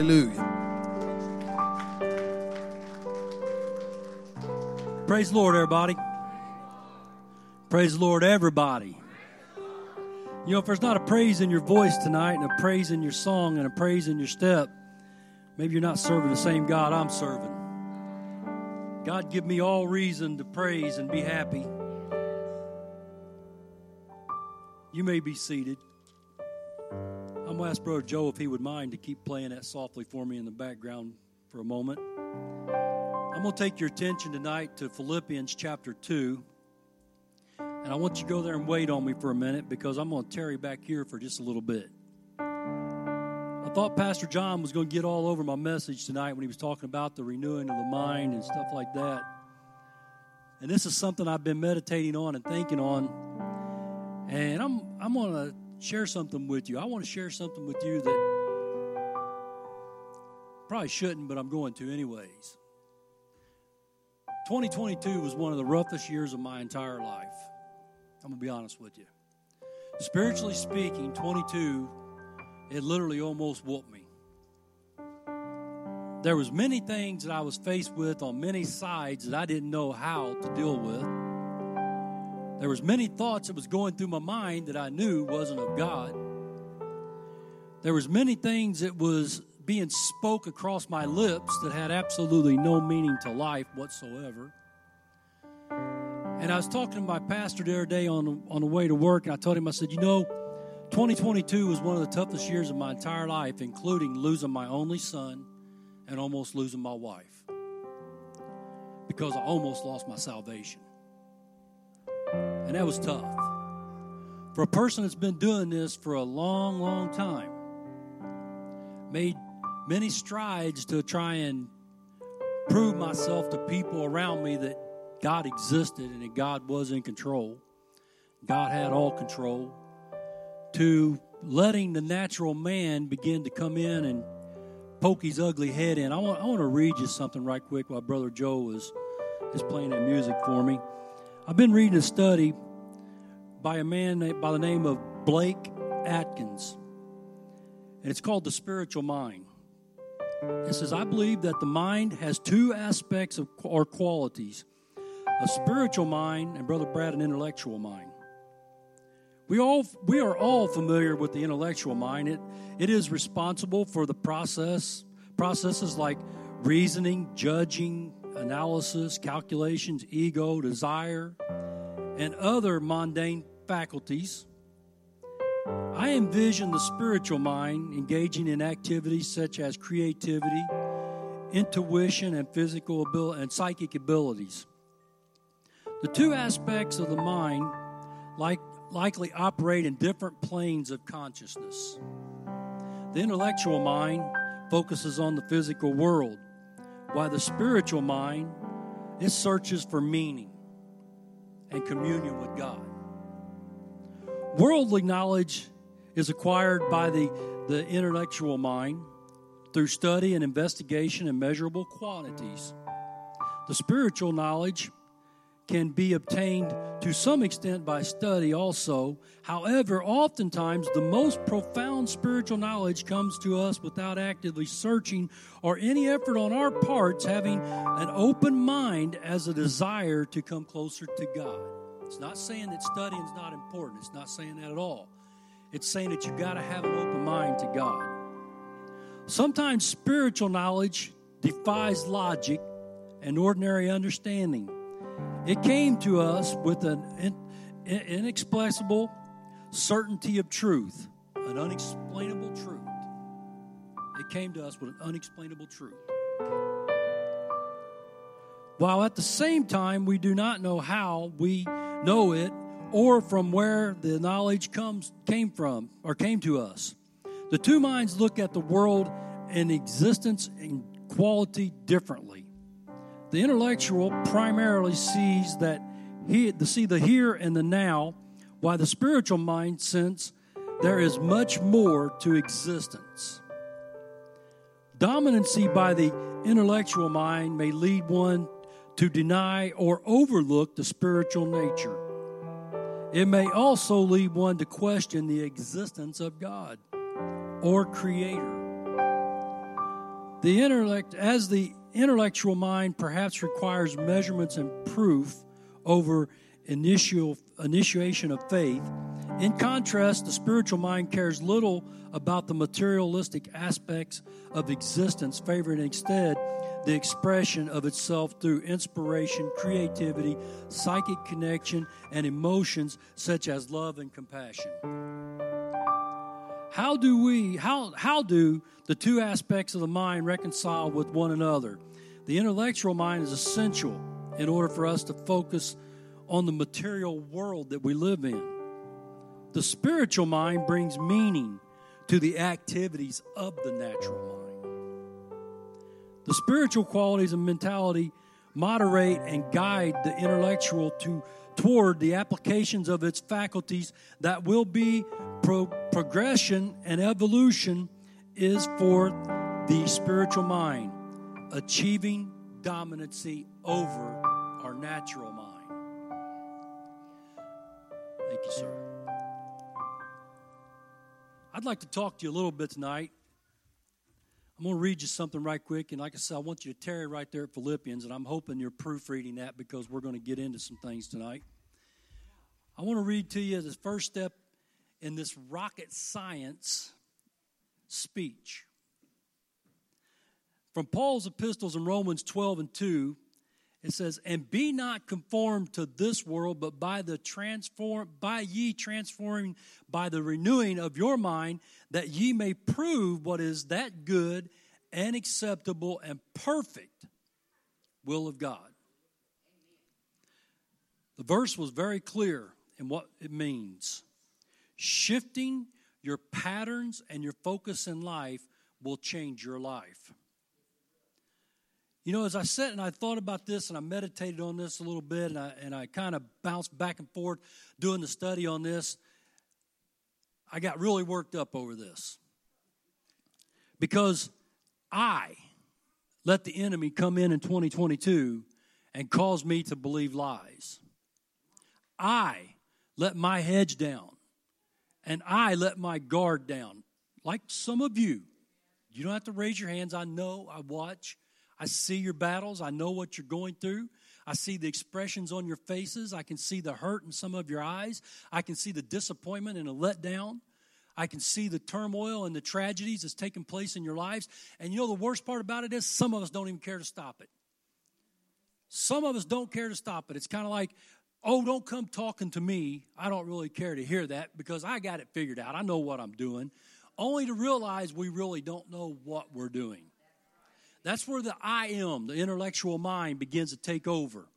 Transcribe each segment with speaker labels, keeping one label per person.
Speaker 1: Hallelujah.
Speaker 2: Praise the Lord, everybody. Praise the Lord, everybody. You know, if there's not a praise in your voice tonight, and a praise in your song, and a praise in your step, maybe you're not serving the same God I'm serving. God, give me all reason to praise and be happy. You may be seated. I'm going to ask Brother Joe if he would mind to keep playing that softly for me in the background for a moment. I'm going to take your attention tonight to Philippians chapter 2. And I want you to go there and wait on me for a minute because I'm going to tarry back here for just a little bit. I thought Pastor John was going to get all over my message tonight when he was talking about the renewing of the mind and stuff like that. And this is something I've been meditating on and thinking on. And I'm, I'm going to share something with you. I want to share something with you that probably shouldn't, but I'm going to anyways. 2022 was one of the roughest years of my entire life. I'm going to be honest with you. Spiritually speaking, 22, it literally almost whooped me. There was many things that I was faced with on many sides that I didn't know how to deal with. There was many thoughts that was going through my mind that I knew wasn't of God. There was many things that was being spoke across my lips that had absolutely no meaning to life whatsoever. And I was talking to my pastor the other day on, on the way to work, and I told him, I said, You know, 2022 was one of the toughest years of my entire life, including losing my only son and almost losing my wife because I almost lost my salvation. And that was tough. For a person that's been doing this for a long, long time, made many strides to try and prove myself to people around me that God existed and that God was in control. God had all control. To letting the natural man begin to come in and poke his ugly head in. I want, I want to read you something right quick while Brother Joe is, is playing that music for me. I've been reading a study by a man by the name of Blake Atkins, and it's called The Spiritual Mind. It says, I believe that the mind has two aspects of, or qualities a spiritual mind, and Brother Brad, an intellectual mind. We all we are all familiar with the intellectual mind. It it is responsible for the process processes like reasoning, judging, analysis, calculations, ego, desire, and other mundane faculties. I envision the spiritual mind engaging in activities such as creativity, intuition, and physical ability and psychic abilities. The two aspects of the mind like, likely operate in different planes of consciousness. The intellectual mind focuses on the physical world, while the spiritual mind it searches for meaning and communion with God. Worldly knowledge is acquired by the, the intellectual mind through study and investigation in measurable quantities. The spiritual knowledge can be obtained to some extent by study also. However, oftentimes the most profound spiritual knowledge comes to us without actively searching or any effort on our parts having an open mind as a desire to come closer to God. It's not saying that studying is not important. It's not saying that at all. It's saying that you've got to have an open mind to God. Sometimes spiritual knowledge defies logic and ordinary understanding. It came to us with an inexplicable certainty of truth, an unexplainable truth. It came to us with an unexplainable truth. While at the same time we do not know how we know it or from where the knowledge comes came from or came to us. The two minds look at the world and existence and quality differently. The intellectual primarily sees that he the see the here and the now, while the spiritual mind sense there is much more to existence. Dominancy by the intellectual mind may lead one to deny or overlook the spiritual nature. It may also lead one to question the existence of God or Creator. The intellect, as the intellectual mind perhaps requires measurements and proof over initial initiation of faith. In contrast, the spiritual mind cares little about the materialistic aspects of existence, favoring instead the expression of itself through inspiration, creativity, psychic connection, and emotions such as love and compassion. How do we how how do the two aspects of the mind reconcile with one another? The intellectual mind is essential in order for us to focus on the material world that we live in. The spiritual mind brings meaning to the activities of the natural mind. The spiritual qualities and mentality moderate and guide the intellectual to toward the applications of its faculties that will be pro- progression and evolution is for the spiritual mind achieving dominancy over our natural mind Thank you, sir. I'd like to talk to you a little bit tonight. I'm going to read you something right quick. And like I said, I want you to tarry right there at Philippians. And I'm hoping you're proofreading that because we're going to get into some things tonight. I want to read to you the first step in this rocket science speech. From Paul's epistles in Romans 12 and 2, it says, And be not conformed to this world, but by the transform by ye transforming by the renewing of your mind, that ye may prove what is that good and acceptable and perfect will of God. The verse was very clear in what it means. Shifting your patterns and your focus in life will change your life. You know, as I sat and I thought about this and I meditated on this a little bit and I, and I kind of bounced back and forth doing the study on this, I got really worked up over this. Because I let the enemy come in in 2022 and cause me to believe lies. I let my hedge down and I let my guard down. Like some of you, you don't have to raise your hands. I know, I watch. I see your battles. I know what you're going through. I see the expressions on your faces. I can see the hurt in some of your eyes. I can see the disappointment and a letdown. I can see the turmoil and the tragedies that's taking place in your lives. And you know, the worst part about it is some of us don't even care to stop it. Some of us don't care to stop it. It's kind of like, oh, don't come talking to me. I don't really care to hear that because I got it figured out. I know what I'm doing. Only to realize we really don't know what we're doing. That's where the I am, the intellectual mind, begins to take over.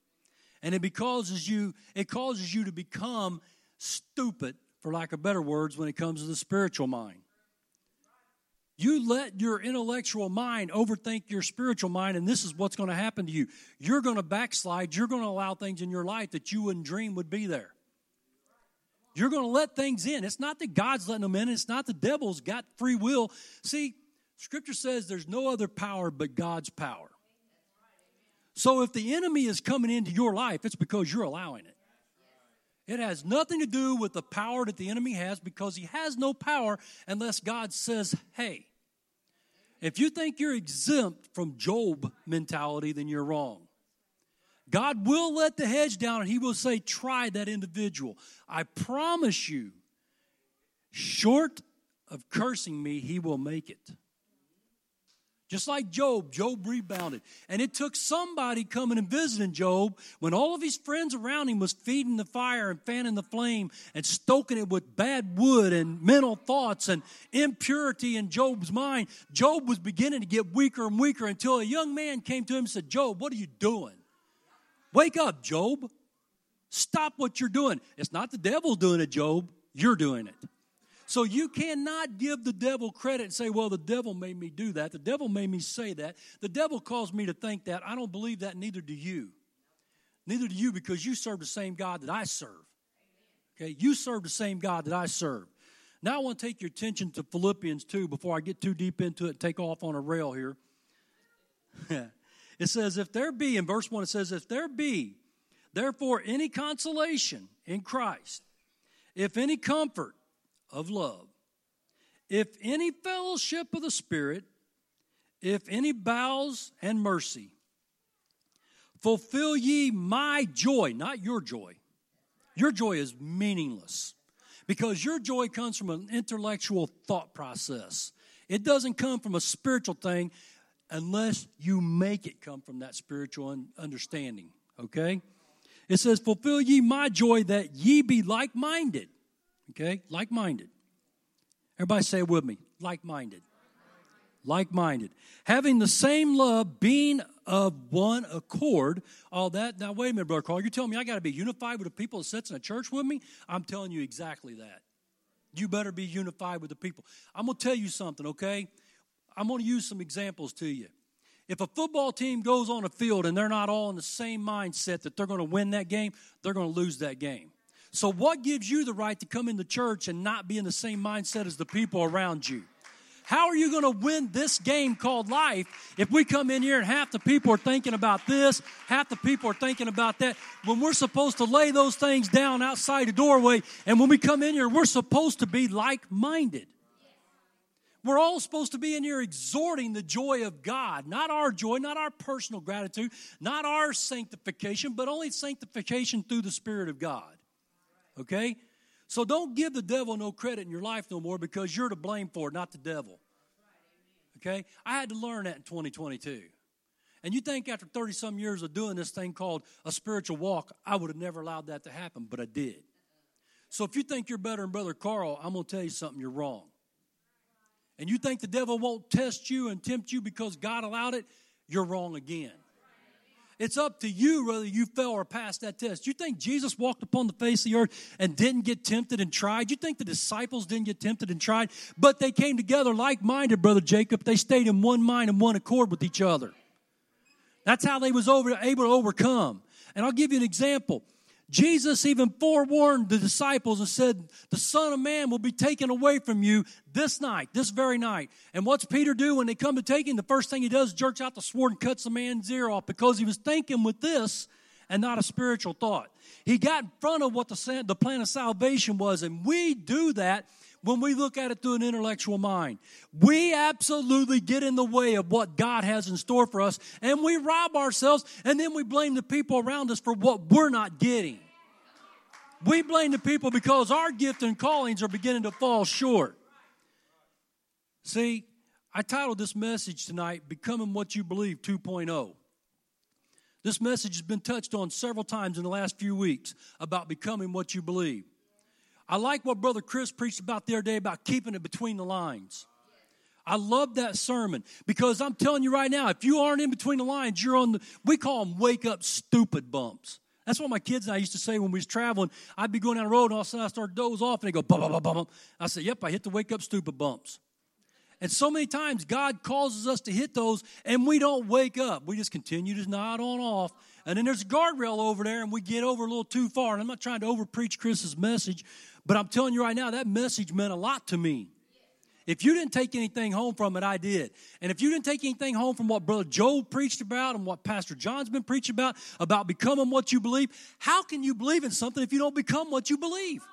Speaker 2: And it causes you, it causes you to become stupid, for lack of better words, when it comes to the spiritual mind. You let your intellectual mind overthink your spiritual mind, and this is what's going to happen to you. You're going to backslide. You're going to allow things in your life that you wouldn't dream would be there. You're going to let things in. It's not that God's letting them in, it's not the devil's got free will. See, Scripture says there's no other power but God's power. So if the enemy is coming into your life, it's because you're allowing it. It has nothing to do with the power that the enemy has because he has no power unless God says, hey. If you think you're exempt from Job mentality, then you're wrong. God will let the hedge down and he will say, try that individual. I promise you, short of cursing me, he will make it. Just like Job, Job rebounded. And it took somebody coming and visiting Job when all of his friends around him was feeding the fire and fanning the flame and stoking it with bad wood and mental thoughts and impurity in Job's mind. Job was beginning to get weaker and weaker until a young man came to him and said, Job, what are you doing? Wake up, Job. Stop what you're doing. It's not the devil doing it, Job. You're doing it. So you cannot give the devil credit and say, well, the devil made me do that. The devil made me say that. The devil caused me to think that. I don't believe that, neither do you. Neither do you because you serve the same God that I serve. Okay, you serve the same God that I serve. Now I want to take your attention to Philippians 2 before I get too deep into it, and take off on a rail here. it says, if there be, in verse 1, it says, if there be, therefore, any consolation in Christ, if any comfort, of love. If any fellowship of the Spirit, if any bowels and mercy, fulfill ye my joy, not your joy. Your joy is meaningless because your joy comes from an intellectual thought process. It doesn't come from a spiritual thing unless you make it come from that spiritual understanding, okay? It says, Fulfill ye my joy that ye be like minded, okay? Like minded. Everybody say it with me like minded. Like minded. Having the same love, being of one accord. All that. Now, wait a minute, Brother Carl. You're telling me I got to be unified with the people that sits in a church with me? I'm telling you exactly that. You better be unified with the people. I'm going to tell you something, okay? I'm going to use some examples to you. If a football team goes on a field and they're not all in the same mindset that they're going to win that game, they're going to lose that game. So, what gives you the right to come into church and not be in the same mindset as the people around you? How are you going to win this game called life if we come in here and half the people are thinking about this, half the people are thinking about that, when we're supposed to lay those things down outside the doorway, and when we come in here, we're supposed to be like minded. We're all supposed to be in here exhorting the joy of God, not our joy, not our personal gratitude, not our sanctification, but only sanctification through the Spirit of God. Okay? So don't give the devil no credit in your life no more because you're to blame for it, not the devil. Okay? I had to learn that in 2022. And you think after 30 some years of doing this thing called a spiritual walk, I would have never allowed that to happen, but I did. So if you think you're better than Brother Carl, I'm going to tell you something, you're wrong. And you think the devil won't test you and tempt you because God allowed it, you're wrong again. It's up to you whether you fell or passed that test. You think Jesus walked upon the face of the earth and didn't get tempted and tried? You think the disciples didn't get tempted and tried? But they came together like minded, Brother Jacob. They stayed in one mind and one accord with each other. That's how they was over, able to overcome. And I'll give you an example. Jesus even forewarned the disciples and said, The Son of Man will be taken away from you this night, this very night. And what's Peter do when they come to take him? The first thing he does is jerks out the sword and cuts the man's ear off because he was thinking with this and not a spiritual thought. He got in front of what the, the plan of salvation was, and we do that when we look at it through an intellectual mind. We absolutely get in the way of what God has in store for us, and we rob ourselves, and then we blame the people around us for what we're not getting. We blame the people because our gift and callings are beginning to fall short. See, I titled this message tonight, Becoming What You Believe 2.0. This message has been touched on several times in the last few weeks about becoming what you believe. I like what Brother Chris preached about the other day about keeping it between the lines. I love that sermon because I'm telling you right now, if you aren't in between the lines, you're on the, we call them wake up stupid bumps. That's what my kids and I used to say when we was traveling. I'd be going down the road and all of a sudden I start doze off and they go bum, bum, bum, bum. I said, yep, I hit the wake up stupid bumps. And so many times God causes us to hit those and we don't wake up. We just continue to nod on off. And then there's a guardrail over there and we get over a little too far. And I'm not trying to over preach Chris's message, but I'm telling you right now, that message meant a lot to me. If you didn't take anything home from it, I did. And if you didn't take anything home from what Brother Joe preached about and what Pastor John's been preaching about, about becoming what you believe, how can you believe in something if you don't become what you believe?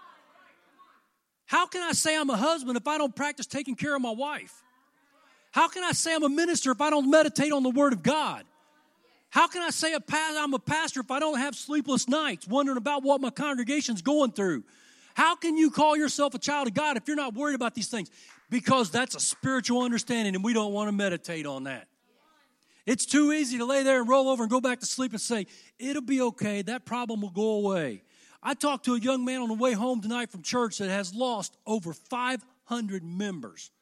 Speaker 2: How can I say I'm a husband if I don't practice taking care of my wife? How can I say I'm a minister if I don't meditate on the Word of God? How can I say I'm a pastor if I don't have sleepless nights wondering about what my congregation's going through? How can you call yourself a child of God if you're not worried about these things? Because that's a spiritual understanding, and we don't want to meditate on that. It's too easy to lay there and roll over and go back to sleep and say, It'll be okay, that problem will go away. I talked to a young man on the way home tonight from church that has lost over 500 members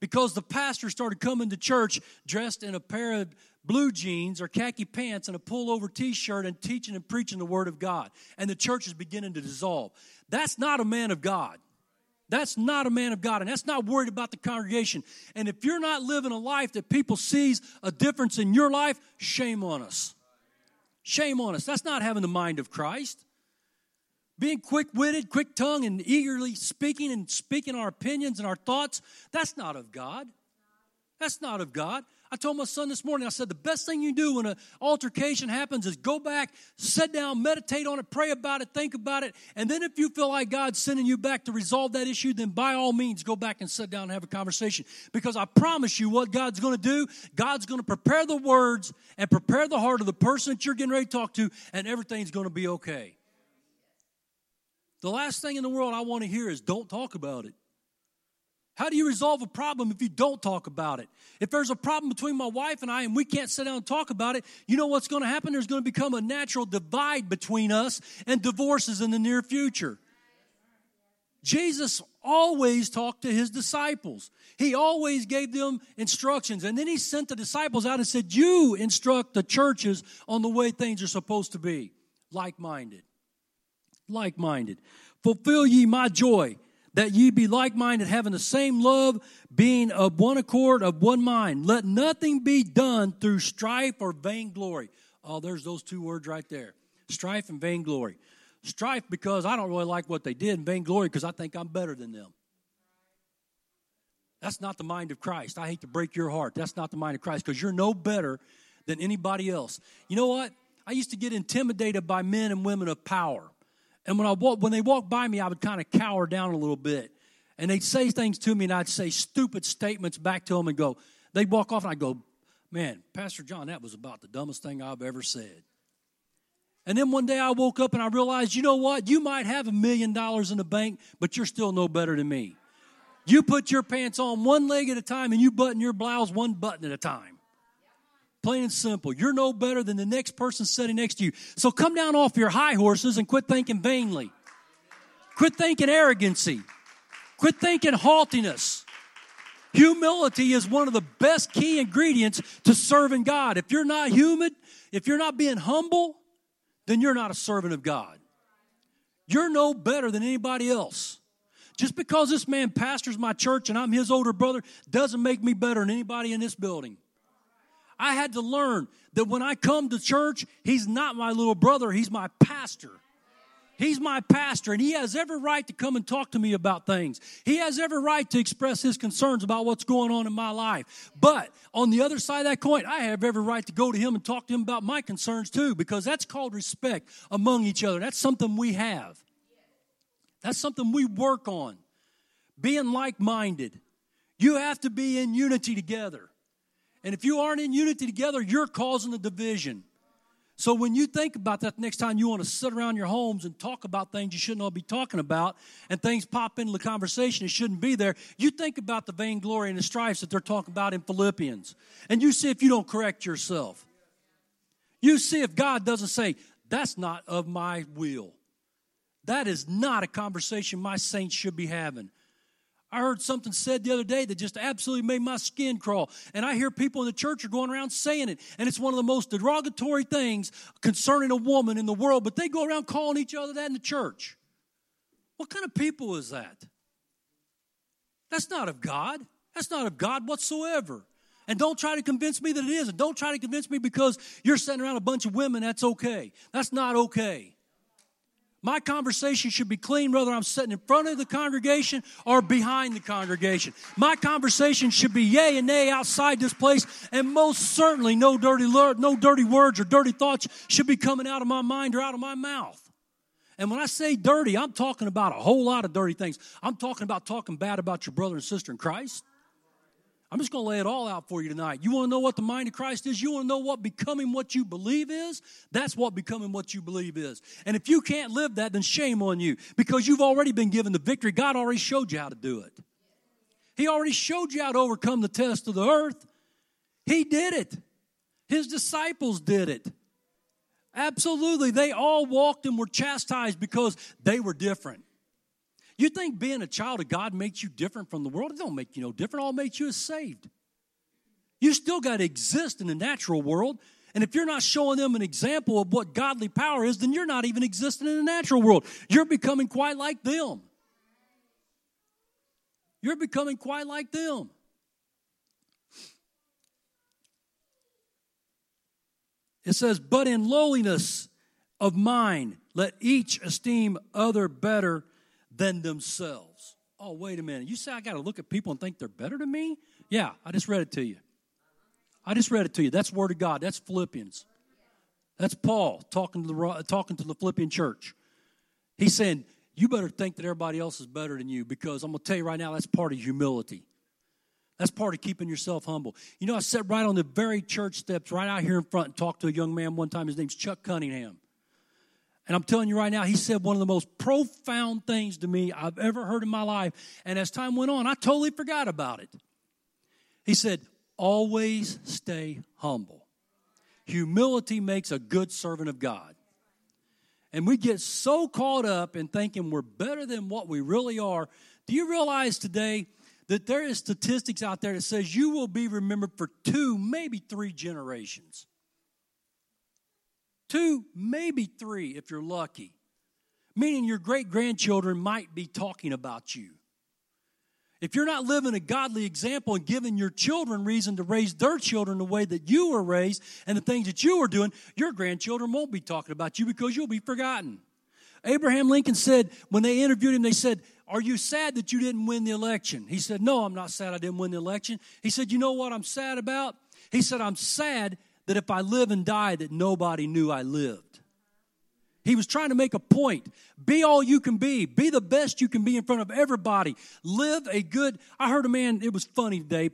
Speaker 2: because the pastor started coming to church dressed in a pair of blue jeans or khaki pants and a pullover t shirt and teaching and preaching the Word of God. And the church is beginning to dissolve. That's not a man of God. That's not a man of God, and that's not worried about the congregation. And if you're not living a life that people sees a difference in your life, shame on us. Shame on us. That's not having the mind of Christ. Being quick witted, quick tongued, and eagerly speaking and speaking our opinions and our thoughts, that's not of God. That's not of God. I told my son this morning, I said, the best thing you do when an altercation happens is go back, sit down, meditate on it, pray about it, think about it. And then if you feel like God's sending you back to resolve that issue, then by all means go back and sit down and have a conversation. Because I promise you what God's going to do, God's going to prepare the words and prepare the heart of the person that you're getting ready to talk to, and everything's going to be okay. The last thing in the world I want to hear is don't talk about it. How do you resolve a problem if you don't talk about it? If there's a problem between my wife and I and we can't sit down and talk about it, you know what's going to happen? There's going to become a natural divide between us and divorces in the near future. Jesus always talked to his disciples. He always gave them instructions. And then he sent the disciples out and said, You instruct the churches on the way things are supposed to be. Like minded. Like minded. Fulfill ye my joy that ye be like minded, having the same love, being of one accord, of one mind. Let nothing be done through strife or vainglory. Oh, there's those two words right there strife and vainglory. Strife because I don't really like what they did, and vainglory because I think I'm better than them. That's not the mind of Christ. I hate to break your heart. That's not the mind of Christ because you're no better than anybody else. You know what? I used to get intimidated by men and women of power. And when I when they walked by me, I would kind of cower down a little bit. And they'd say things to me, and I'd say stupid statements back to them and go, they'd walk off, and I'd go, man, Pastor John, that was about the dumbest thing I've ever said. And then one day I woke up and I realized, you know what? You might have a million dollars in the bank, but you're still no better than me. You put your pants on one leg at a time and you button your blouse one button at a time. Plain and simple. You're no better than the next person sitting next to you. So come down off your high horses and quit thinking vainly. Quit thinking arrogancy. Quit thinking haughtiness. Humility is one of the best key ingredients to serving God. If you're not human, if you're not being humble, then you're not a servant of God. You're no better than anybody else. Just because this man pastors my church and I'm his older brother doesn't make me better than anybody in this building. I had to learn that when I come to church, he's not my little brother, he's my pastor. He's my pastor, and he has every right to come and talk to me about things. He has every right to express his concerns about what's going on in my life. But on the other side of that coin, I have every right to go to him and talk to him about my concerns too, because that's called respect among each other. That's something we have, that's something we work on. Being like minded. You have to be in unity together. And if you aren't in unity together, you're causing a division. So when you think about that next time you want to sit around your homes and talk about things you shouldn't all be talking about, and things pop into the conversation that shouldn't be there, you think about the vainglory and the strifes that they're talking about in Philippians. And you see if you don't correct yourself. You see if God doesn't say, that's not of my will. That is not a conversation my saints should be having. I heard something said the other day that just absolutely made my skin crawl. And I hear people in the church are going around saying it. And it's one of the most derogatory things concerning a woman in the world, but they go around calling each other that in the church. What kind of people is that? That's not of God. That's not of God whatsoever. And don't try to convince me that it is. And don't try to convince me because you're sitting around a bunch of women, that's okay. That's not okay. My conversation should be clean whether I'm sitting in front of the congregation or behind the congregation. My conversation should be yay and nay outside this place, and most certainly no dirty, no dirty words or dirty thoughts should be coming out of my mind or out of my mouth. And when I say dirty, I'm talking about a whole lot of dirty things. I'm talking about talking bad about your brother and sister in Christ. I'm just going to lay it all out for you tonight. You want to know what the mind of Christ is? You want to know what becoming what you believe is? That's what becoming what you believe is. And if you can't live that, then shame on you because you've already been given the victory. God already showed you how to do it. He already showed you how to overcome the test of the earth. He did it. His disciples did it. Absolutely. They all walked and were chastised because they were different. You think being a child of God makes you different from the world? It don't make you no different. All makes you is saved. You still got to exist in the natural world. And if you're not showing them an example of what godly power is, then you're not even existing in the natural world. You're becoming quite like them. You're becoming quite like them. It says, But in lowliness of mind, let each esteem other better than themselves. Oh, wait a minute. You say I got to look at people and think they're better than me? Yeah, I just read it to you. I just read it to you. That's Word of God. That's Philippians. That's Paul talking to the, talking to the Philippian church. He's saying, You better think that everybody else is better than you because I'm going to tell you right now, that's part of humility. That's part of keeping yourself humble. You know, I sat right on the very church steps right out here in front and talked to a young man one time. His name's Chuck Cunningham. And I'm telling you right now, he said one of the most profound things to me I've ever heard in my life. And as time went on, I totally forgot about it. He said, Always stay humble. Humility makes a good servant of God. And we get so caught up in thinking we're better than what we really are. Do you realize today that there is statistics out there that says you will be remembered for two, maybe three generations? Two, maybe three if you're lucky. Meaning your great grandchildren might be talking about you. If you're not living a godly example and giving your children reason to raise their children the way that you were raised and the things that you were doing, your grandchildren won't be talking about you because you'll be forgotten. Abraham Lincoln said, when they interviewed him, they said, Are you sad that you didn't win the election? He said, No, I'm not sad I didn't win the election. He said, You know what I'm sad about? He said, I'm sad that if I live and die, that nobody knew I lived. He was trying to make a point. Be all you can be. Be the best you can be in front of everybody. Live a good. I heard a man, it was funny today.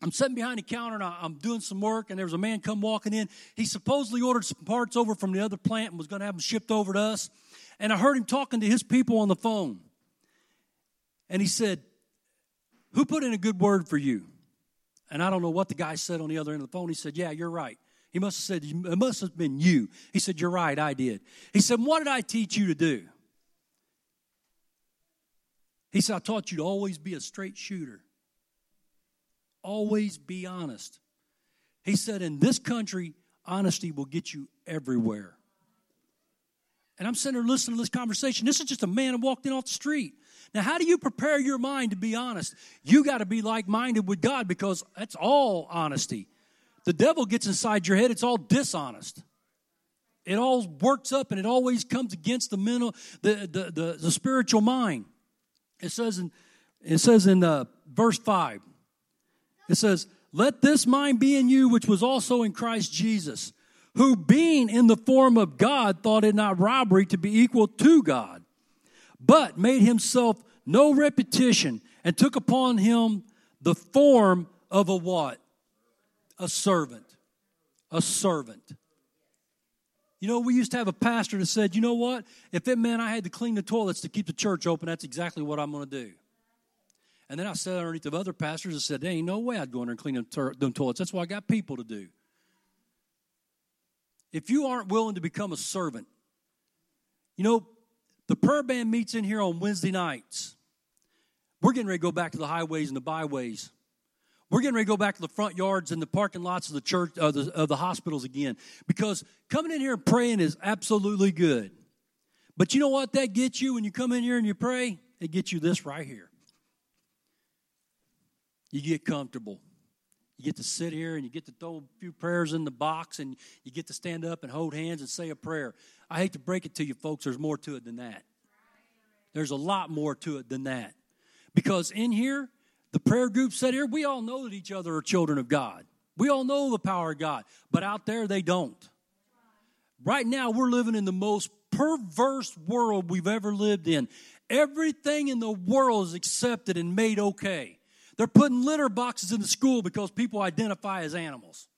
Speaker 2: I'm sitting behind the counter and I'm doing some work, and there was a man come walking in. He supposedly ordered some parts over from the other plant and was going to have them shipped over to us. And I heard him talking to his people on the phone. And he said, Who put in a good word for you? And I don't know what the guy said on the other end of the phone. He said, Yeah, you're right. He must have said, It must have been you. He said, You're right, I did. He said, What did I teach you to do? He said, I taught you to always be a straight shooter, always be honest. He said, In this country, honesty will get you everywhere. And I'm sitting there listening to this conversation. This is just a man who walked in off the street. Now, how do you prepare your mind to be honest? You got to be like minded with God because that's all honesty. The devil gets inside your head, it's all dishonest. It all works up and it always comes against the mental, the, the, the, the spiritual mind. It says in, it says in uh, verse 5, it says, Let this mind be in you, which was also in Christ Jesus, who being in the form of God thought it not robbery to be equal to God, but made himself no repetition and took upon him the form of a what? a servant. A servant. You know, we used to have a pastor that said, you know what? If it meant I had to clean the toilets to keep the church open, that's exactly what I'm going to do. And then I sat underneath of other pastors and said, there ain't no way I'd go in there and clean them, them toilets. That's what I got people to do. If you aren't willing to become a servant, you know, the prayer band meets in here on Wednesday nights. We're getting ready to go back to the highways and the byways. We're getting ready to go back to the front yards and the parking lots of the church, of the, of the hospitals again. Because coming in here and praying is absolutely good. But you know what that gets you when you come in here and you pray? It gets you this right here. You get comfortable. You get to sit here and you get to throw a few prayers in the box and you get to stand up and hold hands and say a prayer. I hate to break it to you, folks, there's more to it than that. There's a lot more to it than that. Because in here, the prayer group said here, we all know that each other are children of God. We all know the power of God, but out there they don't. Right now, we're living in the most perverse world we've ever lived in. Everything in the world is accepted and made okay. They're putting litter boxes in the school because people identify as animals.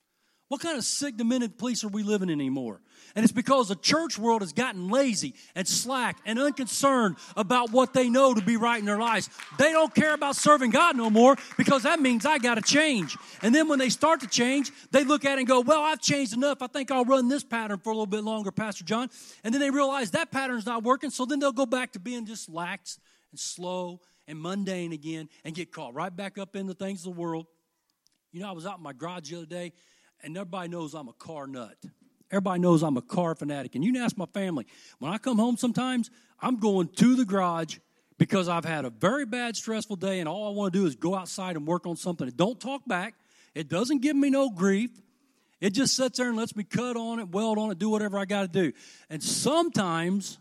Speaker 2: What kind of sick, demented police are we living in anymore? And it's because the church world has gotten lazy and slack and unconcerned about what they know to be right in their lives. They don't care about serving God no more because that means I got to change. And then when they start to change, they look at it and go, Well, I've changed enough. I think I'll run this pattern for a little bit longer, Pastor John. And then they realize that pattern's not working. So then they'll go back to being just lax and slow and mundane again and get caught right back up in the things of the world. You know, I was out in my garage the other day and everybody knows I'm a car nut. Everybody knows I'm a car fanatic. And you can ask my family. When I come home sometimes, I'm going to the garage because I've had a very bad, stressful day, and all I want to do is go outside and work on something. It don't talk back. It doesn't give me no grief. It just sits there and lets me cut on it, weld on it, do whatever I got to do. And sometimes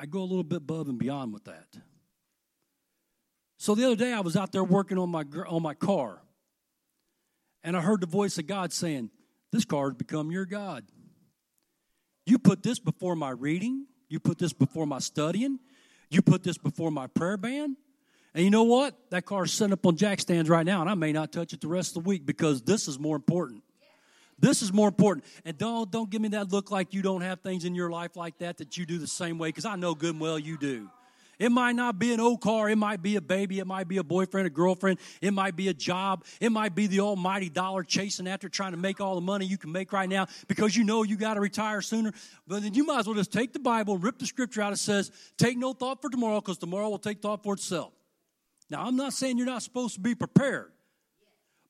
Speaker 2: I go a little bit above and beyond with that. So the other day I was out there working on my on my car And I heard the voice of God saying, This car has become your God. You put this before my reading, you put this before my studying, you put this before my prayer band. And you know what? That car's sitting up on jack stands right now, and I may not touch it the rest of the week because this is more important. This is more important. And don't don't give me that look like you don't have things in your life like that that you do the same way, because I know good and well you do. It might not be an old car. It might be a baby. It might be a boyfriend, a girlfriend. It might be a job. It might be the almighty dollar chasing after trying to make all the money you can make right now because you know you got to retire sooner. But then you might as well just take the Bible rip the scripture out. It says, take no thought for tomorrow because tomorrow will take thought for itself. Now, I'm not saying you're not supposed to be prepared,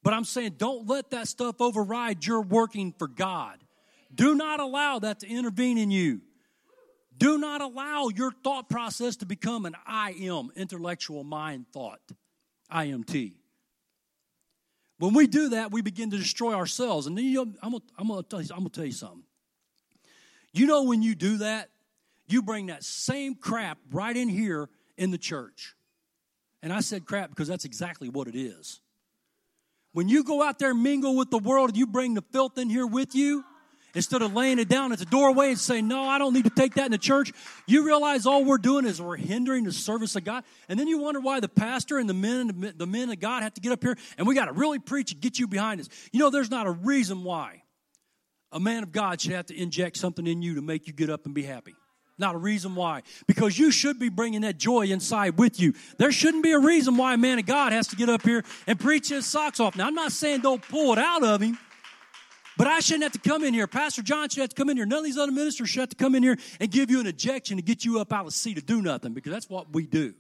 Speaker 2: but I'm saying don't let that stuff override your working for God. Do not allow that to intervene in you. Do not allow your thought process to become an I am, intellectual mind thought, IMT. When we do that, we begin to destroy ourselves. And then you know, I'm, gonna, I'm, gonna tell I'm gonna tell you something. You know, when you do that, you bring that same crap right in here in the church. And I said crap because that's exactly what it is. When you go out there and mingle with the world you bring the filth in here with you, Instead of laying it down at the doorway and saying, No, I don't need to take that in the church, you realize all we're doing is we're hindering the service of God. And then you wonder why the pastor and the men the men of God have to get up here and we got to really preach and get you behind us. You know, there's not a reason why a man of God should have to inject something in you to make you get up and be happy. Not a reason why. Because you should be bringing that joy inside with you. There shouldn't be a reason why a man of God has to get up here and preach his socks off. Now, I'm not saying don't pull it out of him. But I shouldn't have to come in here. Pastor John should have to come in here. None of these other ministers should have to come in here and give you an ejection to get you up out of the seat to do nothing because that's what we do.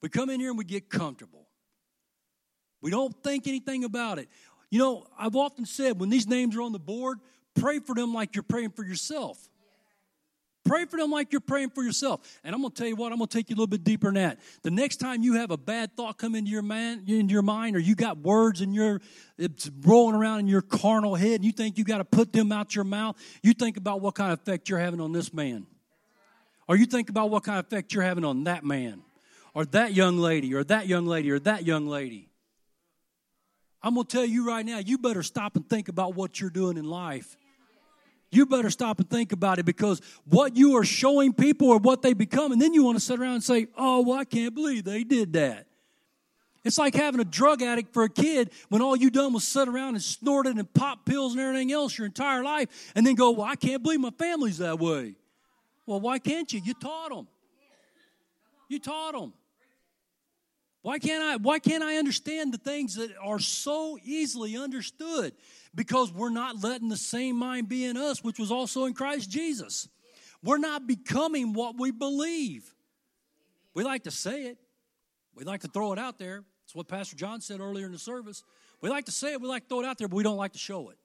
Speaker 2: We come in here and we get comfortable. We don't think anything about it. You know, I've often said when these names are on the board, pray for them like you're praying for yourself. Pray for them like you're praying for yourself. And I'm going to tell you what, I'm going to take you a little bit deeper than that. The next time you have a bad thought come into your, man, into your mind or you got words in your, it's rolling around in your carnal head and you think you got to put them out your mouth, you think about what kind of effect you're having on this man. Or you think about what kind of effect you're having on that man or that young lady or that young lady or that young lady. I'm going to tell you right now, you better stop and think about what you're doing in life you better stop and think about it because what you are showing people or what they become, and then you want to sit around and say, Oh, well, I can't believe they did that. It's like having a drug addict for a kid when all you done was sit around and snorted and pop pills and everything else your entire life, and then go, Well, I can't believe my family's that way. Well, why can't you? You taught them. You taught them. Why can't I why can't I understand the things that are so easily understood? Because we're not letting the same mind be in us which was also in Christ Jesus. We're not becoming what we believe. We like to say it. We like to throw it out there. It's what Pastor John said earlier in the service. We like to say it, we like to throw it out there, but we don't like to show it.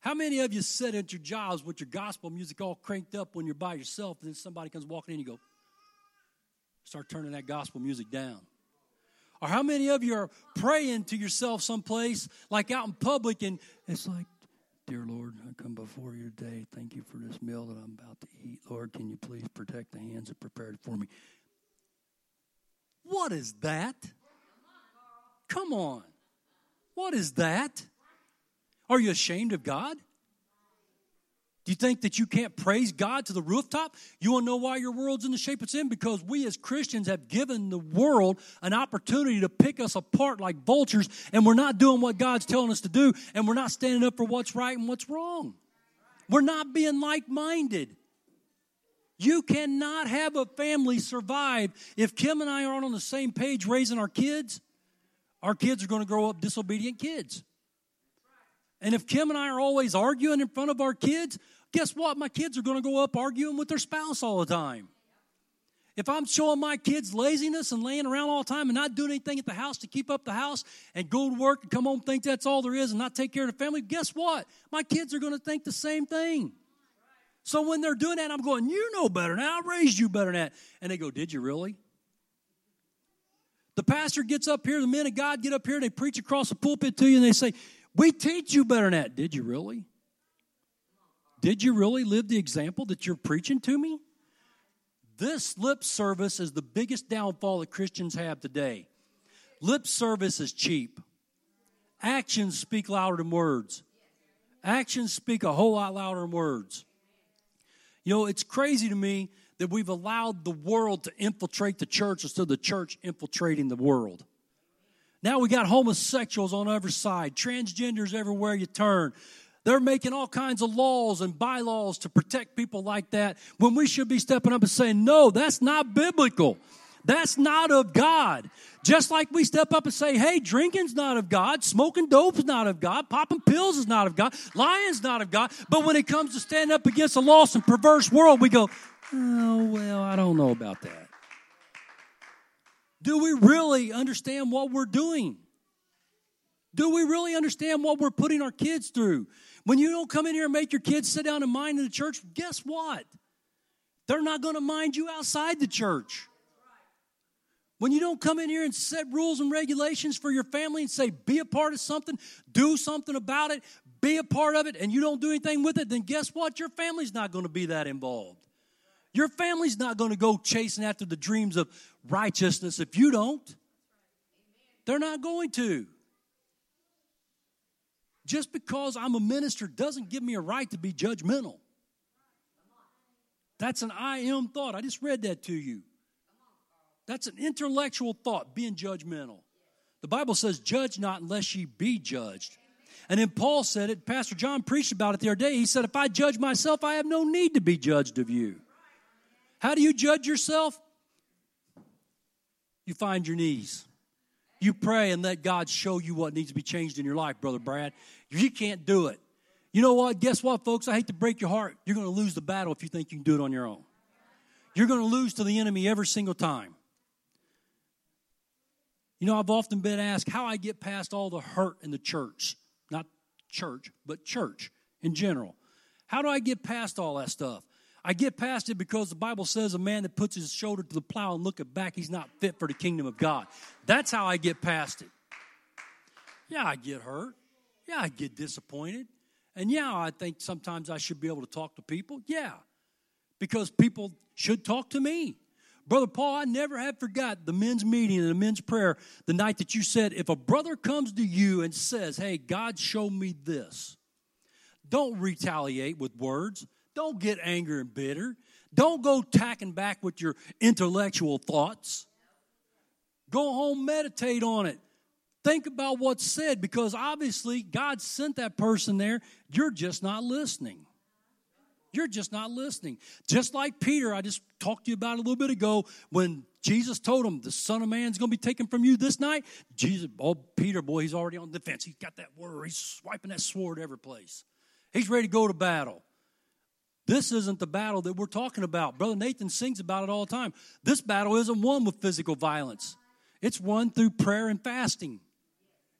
Speaker 2: How many of you sit at your jobs with your gospel music all cranked up when you're by yourself and then somebody comes walking in and you go, start turning that gospel music down. Or how many of you are praying to yourself someplace, like out in public, and it's like, Dear Lord, I come before you today. Thank you for this meal that I'm about to eat. Lord, can you please protect the hands that prepared it for me? What is that? Come on. What is that? Are you ashamed of God? Do you think that you can't praise God to the rooftop? You want to know why your world's in the shape it's in? Because we as Christians have given the world an opportunity to pick us apart like vultures, and we're not doing what God's telling us to do, and we're not standing up for what's right and what's wrong. We're not being like minded. You cannot have a family survive if Kim and I aren't on the same page raising our kids. Our kids are going to grow up disobedient kids. And if Kim and I are always arguing in front of our kids, guess what? My kids are going to go up arguing with their spouse all the time. If I'm showing my kids laziness and laying around all the time and not doing anything at the house to keep up the house and go to work and come home think that's all there is and not take care of the family, guess what? My kids are going to think the same thing. So when they're doing that, I'm going, You know better that. I raised you better than that. And they go, Did you really? The pastor gets up here, the men of God get up here, they preach across the pulpit to you, and they say, We teach you better than that. Did you really? Did you really live the example that you're preaching to me? This lip service is the biggest downfall that Christians have today. Lip service is cheap. Actions speak louder than words. Actions speak a whole lot louder than words. You know, it's crazy to me that we've allowed the world to infiltrate the church instead of the church infiltrating the world. Now we got homosexuals on every side, transgenders everywhere you turn. They're making all kinds of laws and bylaws to protect people like that when we should be stepping up and saying, no, that's not biblical. That's not of God. Just like we step up and say, hey, drinking's not of God, smoking dope's not of God, popping pills is not of God, lying's not of God. But when it comes to stand up against a lost and perverse world, we go, oh, well, I don't know about that. Do we really understand what we're doing? Do we really understand what we're putting our kids through? When you don't come in here and make your kids sit down and mind in the church, guess what? They're not going to mind you outside the church. When you don't come in here and set rules and regulations for your family and say, be a part of something, do something about it, be a part of it, and you don't do anything with it, then guess what? Your family's not going to be that involved. Your family's not going to go chasing after the dreams of righteousness if you don't. They're not going to. Just because I'm a minister doesn't give me a right to be judgmental. That's an I am thought. I just read that to you. That's an intellectual thought, being judgmental. The Bible says, Judge not unless ye be judged. And then Paul said it, Pastor John preached about it the other day. He said, If I judge myself, I have no need to be judged of you. How do you judge yourself? You find your knees. You pray and let God show you what needs to be changed in your life, Brother Brad. You can't do it. You know what? Guess what, folks? I hate to break your heart. You're going to lose the battle if you think you can do it on your own. You're going to lose to the enemy every single time. You know, I've often been asked how I get past all the hurt in the church. Not church, but church in general. How do I get past all that stuff? I get past it because the Bible says a man that puts his shoulder to the plow and look back, he's not fit for the kingdom of God. That's how I get past it. Yeah, I get hurt. Yeah, I get disappointed. And yeah, I think sometimes I should be able to talk to people. Yeah, because people should talk to me. Brother Paul, I never have forgot the men's meeting and the men's prayer the night that you said, if a brother comes to you and says, Hey, God show me this, don't retaliate with words. Don't get angry and bitter. Don't go tacking back with your intellectual thoughts. Go home, meditate on it. Think about what's said because obviously God sent that person there. You're just not listening. You're just not listening. Just like Peter, I just talked to you about a little bit ago when Jesus told him, The Son of Man's going to be taken from you this night. Jesus, oh, Peter, boy, he's already on the defense. He's got that word. He's swiping that sword every place. He's ready to go to battle. This isn't the battle that we're talking about. Brother Nathan sings about it all the time. This battle isn't won with physical violence, it's won through prayer and fasting.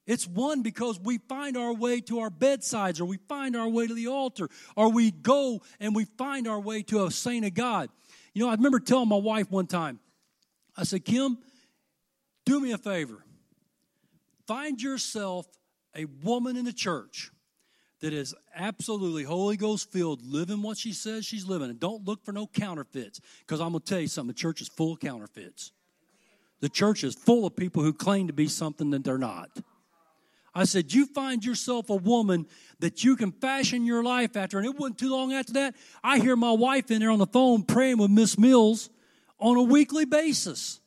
Speaker 2: It's one because we find our way to our bedsides, or we find our way to the altar, or we go and we find our way to a saint of God. You know, I remember telling my wife one time, I said, Kim, do me a favor. Find yourself a woman in the church that is absolutely Holy Ghost filled, living what she says she's living. And don't look for no counterfeits, because I'm going to tell you something the church is full of counterfeits. The church is full of people who claim to be something that they're not. I said, You find yourself a woman that you can fashion your life after. And it wasn't too long after that. I hear my wife in there on the phone praying with Miss Mills on a weekly basis.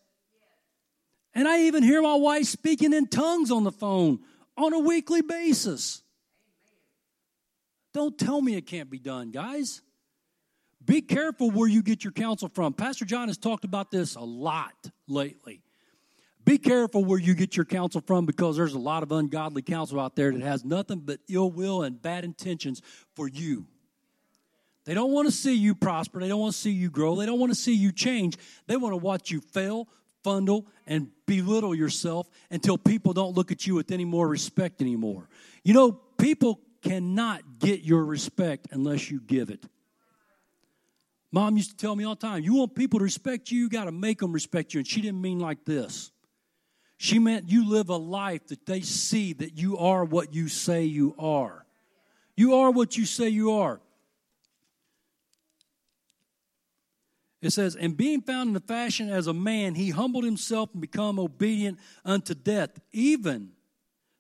Speaker 2: And I even hear my wife speaking in tongues on the phone on a weekly basis. Don't tell me it can't be done, guys. Be careful where you get your counsel from. Pastor John has talked about this a lot lately. Be careful where you get your counsel from because there's a lot of ungodly counsel out there that has nothing but ill will and bad intentions for you. They don't want to see you prosper. They don't want to see you grow. They don't want to see you change. They want to watch you fail, fundle, and belittle yourself until people don't look at you with any more respect anymore. You know, people cannot get your respect unless you give it. Mom used to tell me all the time, you want people to respect you, you got to make them respect you. And she didn't mean like this. She meant you live a life that they see that you are what you say you are. You are what you say you are. It says, And being found in the fashion as a man, he humbled himself and become obedient unto death, even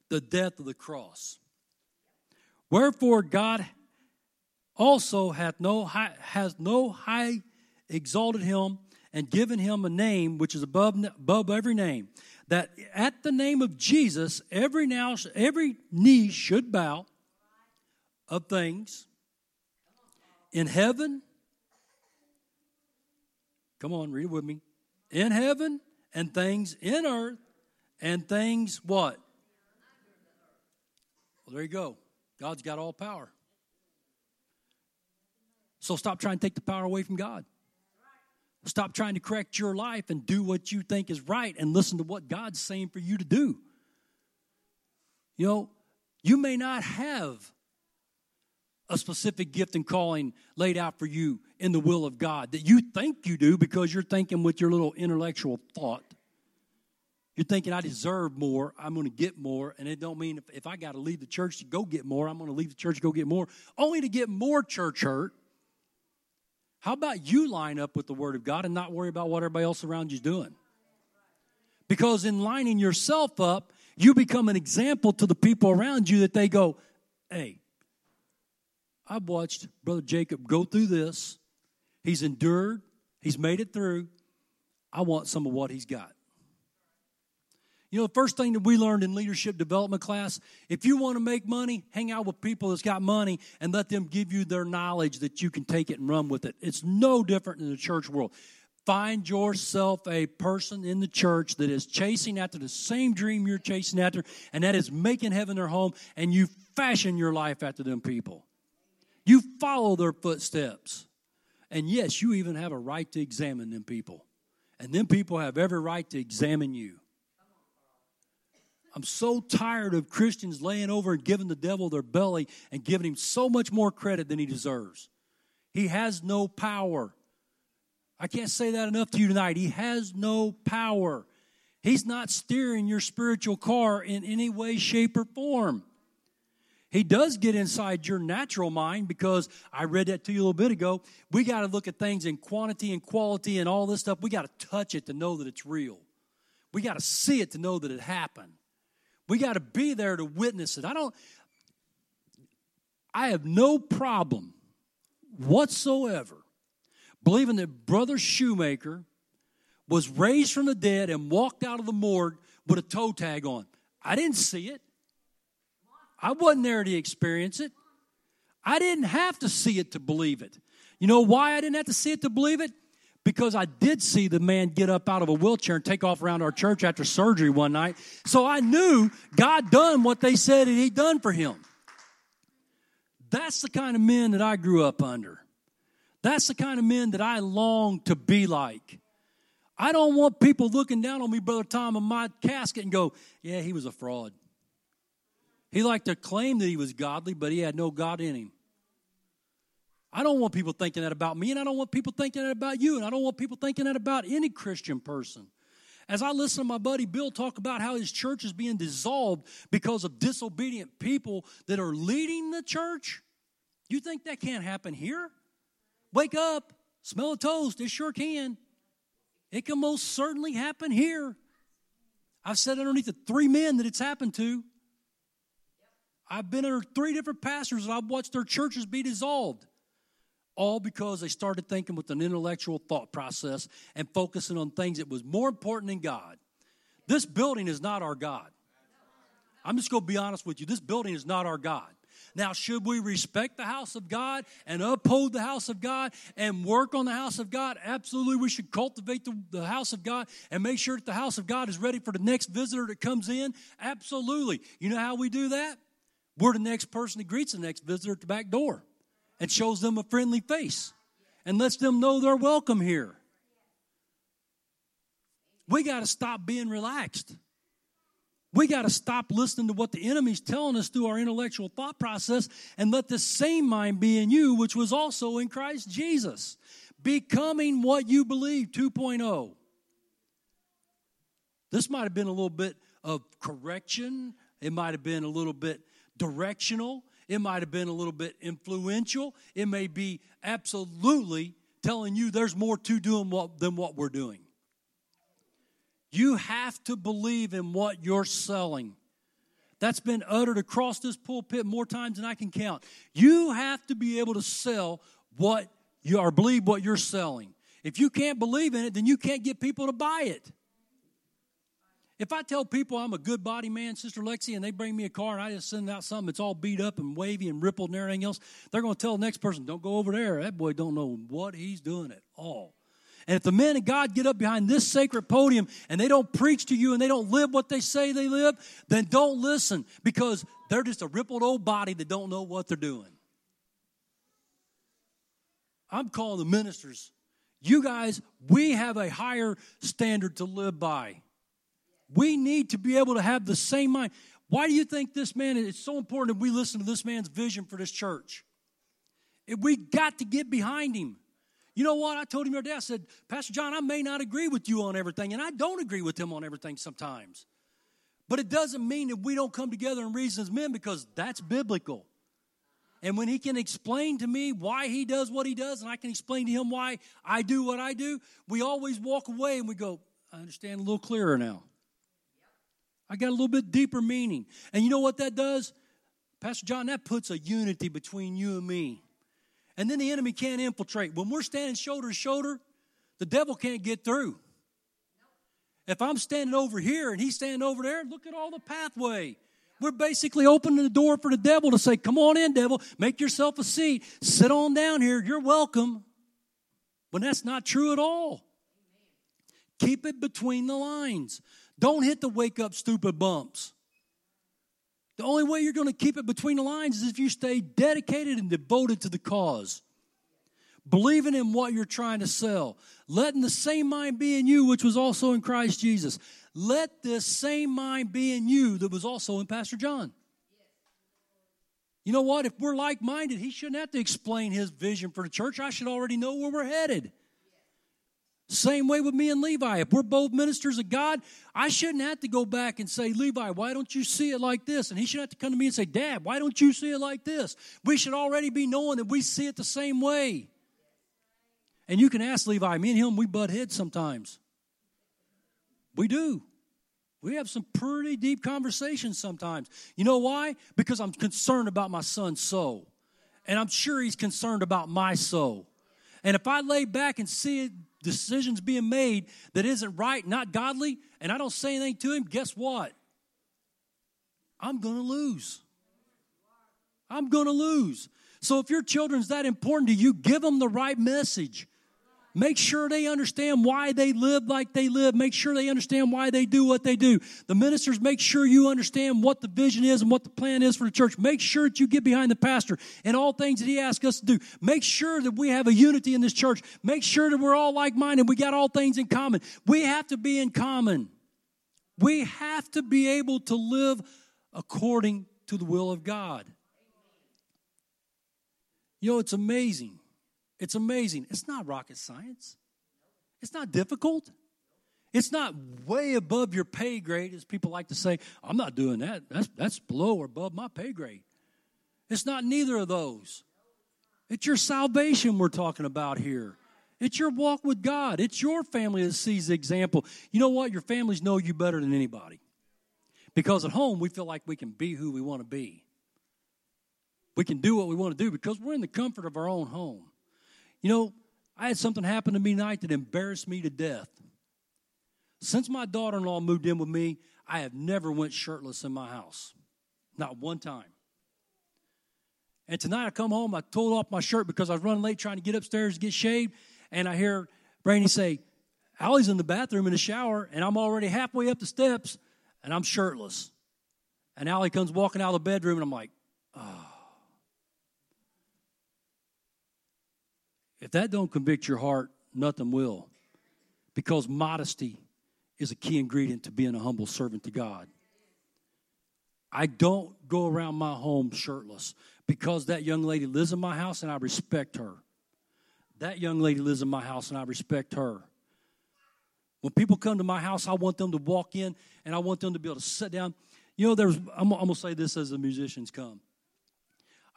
Speaker 2: the death of the cross. Wherefore God also hath no high, has no high exalted him and given him a name which is above, above every name, that at the name of Jesus every now every knee should bow of things in heaven. Come on, read it with me. In heaven and things in earth and things what? Well, there you go. God's got all power. So stop trying to take the power away from God. Stop trying to correct your life and do what you think is right and listen to what God's saying for you to do. You know, you may not have a specific gift and calling laid out for you in the will of God that you think you do because you're thinking with your little intellectual thought. You're thinking, I deserve more, I'm going to get more. And it don't mean if, if I got to leave the church to go get more, I'm going to leave the church to go get more, only to get more church hurt. How about you line up with the Word of God and not worry about what everybody else around you is doing? Because in lining yourself up, you become an example to the people around you that they go, hey, I've watched Brother Jacob go through this. He's endured, he's made it through. I want some of what he's got. You know, the first thing that we learned in leadership development class if you want to make money, hang out with people that's got money and let them give you their knowledge that you can take it and run with it. It's no different in the church world. Find yourself a person in the church that is chasing after the same dream you're chasing after, and that is making heaven their home, and you fashion your life after them people. You follow their footsteps. And yes, you even have a right to examine them people. And them people have every right to examine you. I'm so tired of Christians laying over and giving the devil their belly and giving him so much more credit than he deserves. He has no power. I can't say that enough to you tonight. He has no power. He's not steering your spiritual car in any way, shape, or form. He does get inside your natural mind because I read that to you a little bit ago. We got to look at things in quantity and quality and all this stuff. We got to touch it to know that it's real. We got to see it to know that it happened. We got to be there to witness it. I don't, I have no problem whatsoever believing that Brother Shoemaker was raised from the dead and walked out of the morgue with a toe tag on. I didn't see it. I wasn't there to experience it. I didn't have to see it to believe it. You know why I didn't have to see it to believe it? Because I did see the man get up out of a wheelchair and take off around our church after surgery one night. So I knew God done what they said He done for him. That's the kind of men that I grew up under. That's the kind of men that I long to be like. I don't want people looking down on me, Brother Tom, in my casket and go, yeah, he was a fraud. He liked to claim that he was godly, but he had no God in him. I don't want people thinking that about me, and I don't want people thinking that about you, and I don't want people thinking that about any Christian person. As I listen to my buddy Bill talk about how his church is being dissolved because of disobedient people that are leading the church, you think that can't happen here? Wake up, smell a toast. It sure can. It can most certainly happen here. I've said underneath the three men that it's happened to. I've been under three different pastors and I've watched their churches be dissolved all because they started thinking with an intellectual thought process and focusing on things that was more important than God. This building is not our God. I'm just going to be honest with you. This building is not our God. Now, should we respect the house of God and uphold the house of God and work on the house of God? Absolutely, we should cultivate the, the, house of God and make sure that the house of God is ready for the next visitor that comes in. Absolutely. You know how we do that? We're the next person that greets the next visitor at the back door and shows them a friendly face and lets them know they're welcome here. We got to stop being relaxed. We got to stop listening to what the enemy's telling us through our intellectual thought process and let the same mind be in you, which was also in Christ Jesus. Becoming what you believe 2.0. This might have been a little bit of correction, it might have been a little bit directional, it might have been a little bit influential. It may be absolutely telling you there's more to doing what, than what we're doing. You have to believe in what you're selling. That's been uttered across this pulpit more times than I can count. You have to be able to sell what you are, believe what you're selling. If you can't believe in it, then you can't get people to buy it. If I tell people I'm a good body man, Sister Lexi, and they bring me a car and I just send out something that's all beat up and wavy and rippled and everything else, they're going to tell the next person, don't go over there. That boy don't know what he's doing at all. And if the men of God get up behind this sacred podium and they don't preach to you and they don't live what they say they live, then don't listen because they're just a rippled old body that don't know what they're doing. I'm calling the ministers. You guys, we have a higher standard to live by. We need to be able to have the same mind. Why do you think this man, it's so important that we listen to this man's vision for this church? We got to get behind him. You know what? I told him the other day, I said, Pastor John, I may not agree with you on everything, and I don't agree with him on everything sometimes. But it doesn't mean that we don't come together and reason as men because that's biblical. And when he can explain to me why he does what he does, and I can explain to him why I do what I do, we always walk away and we go, I understand a little clearer now. I got a little bit deeper meaning. And you know what that does? Pastor John, that puts a unity between you and me. And then the enemy can't infiltrate. When we're standing shoulder to shoulder, the devil can't get through. If I'm standing over here and he's standing over there, look at all the pathway. We're basically opening the door for the devil to say, Come on in, devil, make yourself a seat, sit on down here, you're welcome. When that's not true at all. Keep it between the lines. Don't hit the wake up stupid bumps. The only way you're going to keep it between the lines is if you stay dedicated and devoted to the cause. Believing in what you're trying to sell. Letting the same mind be in you, which was also in Christ Jesus. Let this same mind be in you that was also in Pastor John. You know what? If we're like minded, he shouldn't have to explain his vision for the church. I should already know where we're headed. Same way with me and Levi. If we're both ministers of God, I shouldn't have to go back and say, Levi, why don't you see it like this? And he should have to come to me and say, Dad, why don't you see it like this? We should already be knowing that we see it the same way. And you can ask Levi, me and him, we butt heads sometimes. We do. We have some pretty deep conversations sometimes. You know why? Because I'm concerned about my son's soul. And I'm sure he's concerned about my soul. And if I lay back and see it decisions being made that isn't right, not godly, and I don't say anything to him, guess what? I'm going to lose. I'm going to lose. So if your children's that important to you, give them the right message. Make sure they understand why they live like they live. Make sure they understand why they do what they do. The ministers, make sure you understand what the vision is and what the plan is for the church. Make sure that you get behind the pastor and all things that he asks us to do. Make sure that we have a unity in this church. Make sure that we're all like minded. We got all things in common. We have to be in common. We have to be able to live according to the will of God. You know, it's amazing it's amazing. It's not rocket science, it's not difficult. It's not way above your pay grade, as people like to say. I'm not doing that. That's, that's below or above my pay grade. It's not neither of those. It's your salvation we're talking about here. It's your walk with God. It's your family that sees the example. You know what? Your families know you better than anybody. Because at home, we feel like we can be who we want to be. We can do what we want to do because we're in the comfort of our own home. You know, I had something happen to me tonight that embarrassed me to death. Since my daughter-in-law moved in with me, I have never went shirtless in my house. Not one time. And tonight I come home, I pulled off my shirt because I was running late trying to get upstairs to get shaved, and I hear Brandy say, Allie's in the bathroom in the shower, and I'm already halfway up the steps, and I'm shirtless. And Allie comes walking out of the bedroom, and I'm like, oh. If that don't convict your heart, nothing will. Because modesty is a key ingredient to being a humble servant to God. I don't go around my home shirtless because that young lady lives in my house and I respect her. That young lady lives in my house and I respect her. When people come to my house, I want them to walk in and I want them to be able to sit down. You know, there's, I'm, I'm to say this as the musicians come.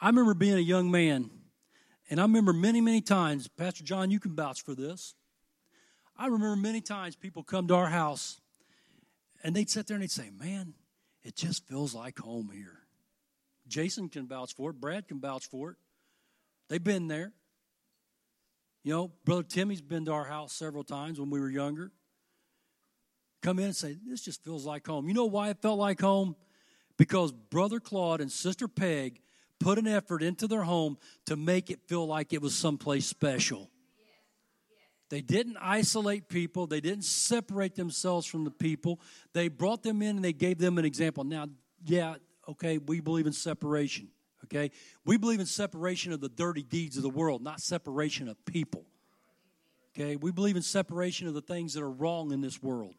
Speaker 2: I remember being a young man And I remember many, many times, Pastor John, you can vouch for this. I remember many times people come to our house and they'd sit there and they'd say, Man, it just feels like home here. Jason can vouch for it, Brad can vouch for it. They've been there. You know, Brother Timmy's been to our house several times when we were younger. Come in and say, This just feels like home. You know why it felt like home? Because Brother Claude and Sister Peg put an effort into their home to make it feel like it was someplace special. They didn't isolate people, they didn't separate themselves from the people. They brought them in and they gave them an example. Now, yeah, okay, we believe in separation, okay? We believe in separation of the dirty deeds of the world, not separation of people. Okay? We believe in separation of the things that are wrong in this world.